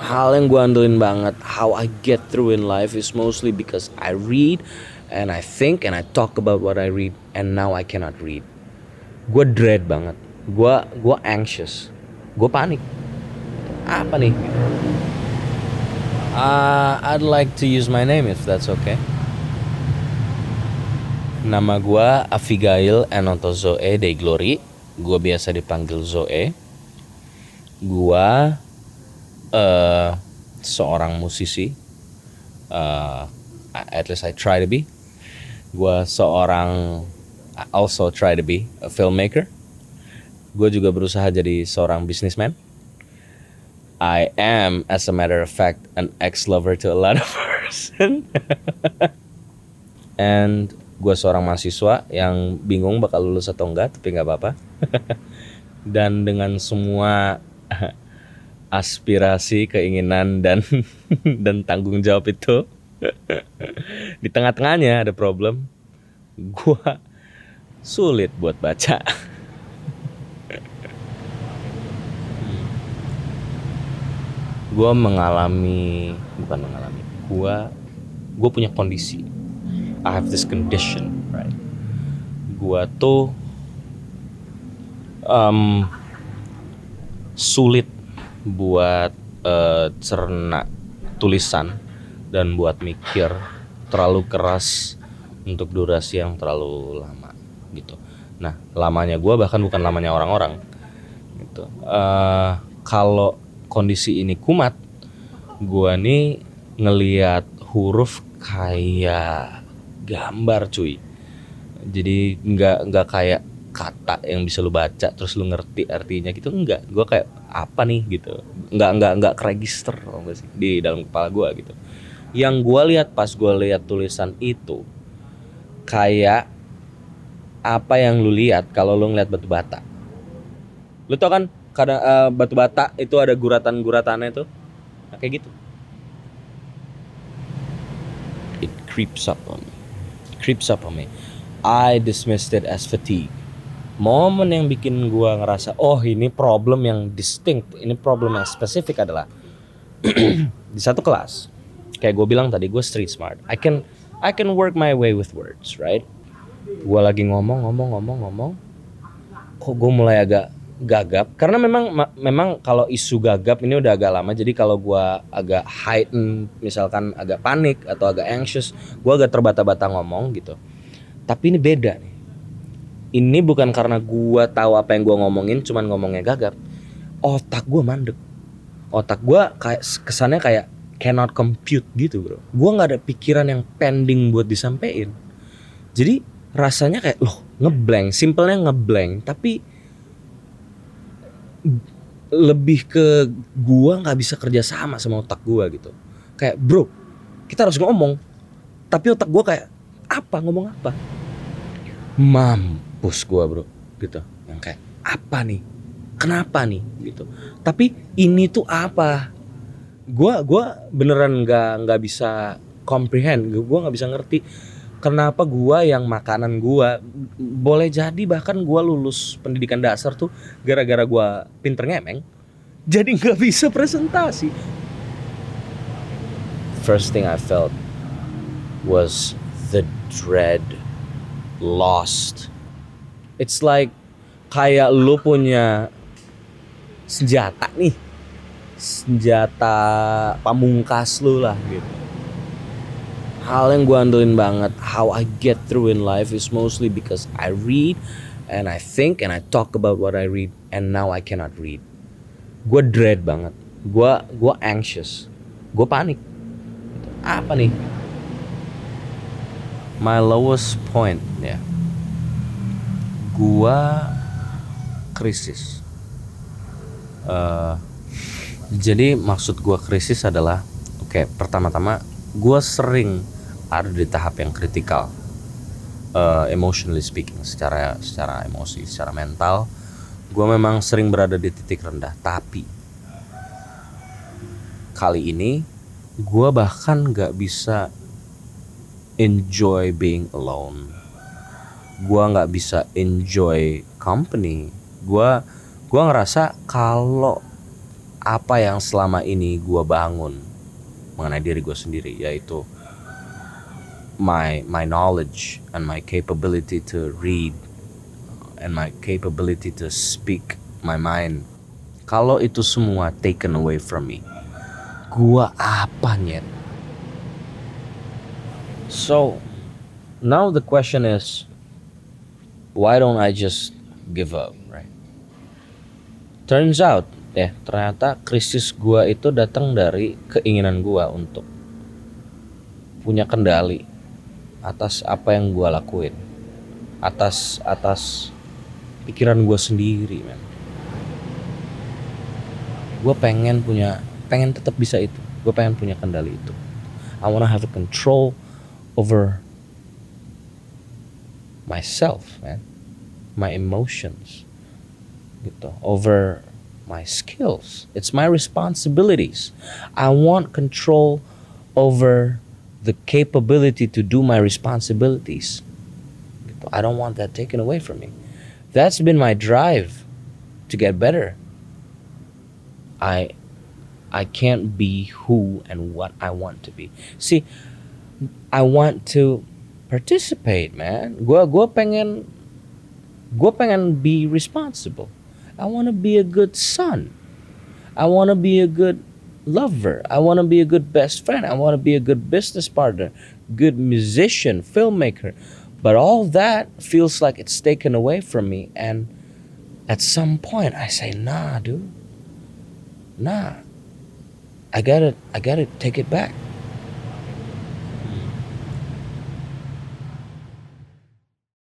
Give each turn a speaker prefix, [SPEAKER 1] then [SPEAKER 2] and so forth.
[SPEAKER 1] hal yang gue andelin banget how I get through in life is mostly because I read and I think and I talk about what I read and now I cannot read. Gue dread banget. Gue gue anxious. Gue panik. Apa nih? Uh, I'd like to use my name if that's okay. Nama gue Avigail Enoto Zoe de Glory. Gue biasa dipanggil Zoe. Gue uh, seorang musisi uh, at least I try to be. Gue seorang I also try to be a filmmaker. Gue juga berusaha jadi seorang businessman. I am as a matter of fact an ex lover to a lot of person. And gue seorang mahasiswa yang bingung bakal lulus atau enggak tapi nggak apa-apa. Dan dengan semua aspirasi, keinginan dan dan tanggung jawab itu di tengah-tengahnya ada problem. Gua sulit buat baca. gua mengalami bukan mengalami. Gua gua punya kondisi. I have this condition, right? Gua tuh um, sulit buat uh, cerna tulisan dan buat mikir terlalu keras untuk durasi yang terlalu lama gitu. Nah lamanya gue bahkan bukan lamanya orang-orang gitu. Uh, kalau kondisi ini kumat, gue nih ngeliat huruf kayak gambar cuy. Jadi nggak nggak kayak kata yang bisa lu baca terus lu ngerti artinya gitu enggak. Gue kayak apa nih? gitu. Nggak nggak nggak register sih? Di dalam kepala gue gitu. Yang gue lihat pas gue lihat tulisan itu kayak apa yang lu lihat kalau lu ngeliat batu bata. Lu tau kan kadang uh, batu bata itu ada guratan guratannya tuh? Nah, kayak gitu. It creeps up on me. Creeps up on me. I dismissed it as fatigue momen yang bikin gue ngerasa oh ini problem yang distinct ini problem yang spesifik adalah di satu kelas. Kayak gue bilang tadi gue street smart. I can I can work my way with words right? Gue lagi ngomong ngomong ngomong ngomong. Kok gue mulai agak gagap? Karena memang memang kalau isu gagap ini udah agak lama jadi kalau gue agak heighten misalkan agak panik atau agak anxious gue agak terbata-bata ngomong gitu. Tapi ini beda nih ini bukan karena gua tahu apa yang gua ngomongin cuman ngomongnya gagap. Otak gua mandek. Otak gua kayak kesannya kayak cannot compute gitu bro. Gua nggak ada pikiran yang pending buat disampaikan. Jadi rasanya kayak loh ngeblank. Simpelnya ngeblank tapi lebih ke gua nggak bisa kerja sama sama otak gua gitu. Kayak bro kita harus ngomong. Tapi otak gua kayak apa? Ngomong apa? Mam mampus gue bro gitu. Yang kayak apa nih? Kenapa nih? Gitu. Tapi ini tuh apa? Gue gua beneran nggak nggak bisa comprehend. Gue nggak bisa ngerti kenapa gue yang makanan gue boleh jadi bahkan gue lulus pendidikan dasar tuh gara-gara gue pinter ngemeng jadi nggak bisa presentasi. First thing I felt was the dread lost it's like kayak lu punya senjata nih. Senjata pamungkas lu lah gitu. Hal yang gue andelin banget how I get through in life is mostly because I read and I think and I talk about what I read and now I cannot read. Gue dread banget. Gue gue anxious. Gue panik. Apa nih? My lowest point ya yeah gua krisis. Uh, jadi maksud gua krisis adalah oke okay, pertama-tama gua sering ada di tahap yang kritikal uh, emotionally speaking secara secara emosi secara mental. Gue memang sering berada di titik rendah tapi kali ini gue bahkan gak bisa enjoy being alone gue nggak bisa enjoy company gue gue ngerasa kalau apa yang selama ini gue bangun mengenai diri gue sendiri yaitu my my knowledge and my capability to read and my capability to speak my mind kalau itu semua taken away from me gua apa so now the question is why don't I just give up right? Turns out ya ternyata krisis gua itu datang dari keinginan gua untuk punya kendali atas apa yang gue lakuin atas atas pikiran gue sendiri man gue pengen punya pengen tetap bisa itu. Gue pengen punya kendali itu. I wanna have a control over myself man my emotions gitu over my skills it's my responsibilities I want control over the capability to do my responsibilities. I don't want that taken away from me. That's been my drive to get better. I I can't be who and what I want to be. See, I want to participate, man. Gua gua pengen gua pengen be responsible. I want to be a good son. I want to be a good lover. I want to be a good best friend. I want to be a good business partner, good musician, filmmaker. But all that feels like it's taken away from me. And at some point, I say, nah, dude. Nah. I gotta, I gotta take it back.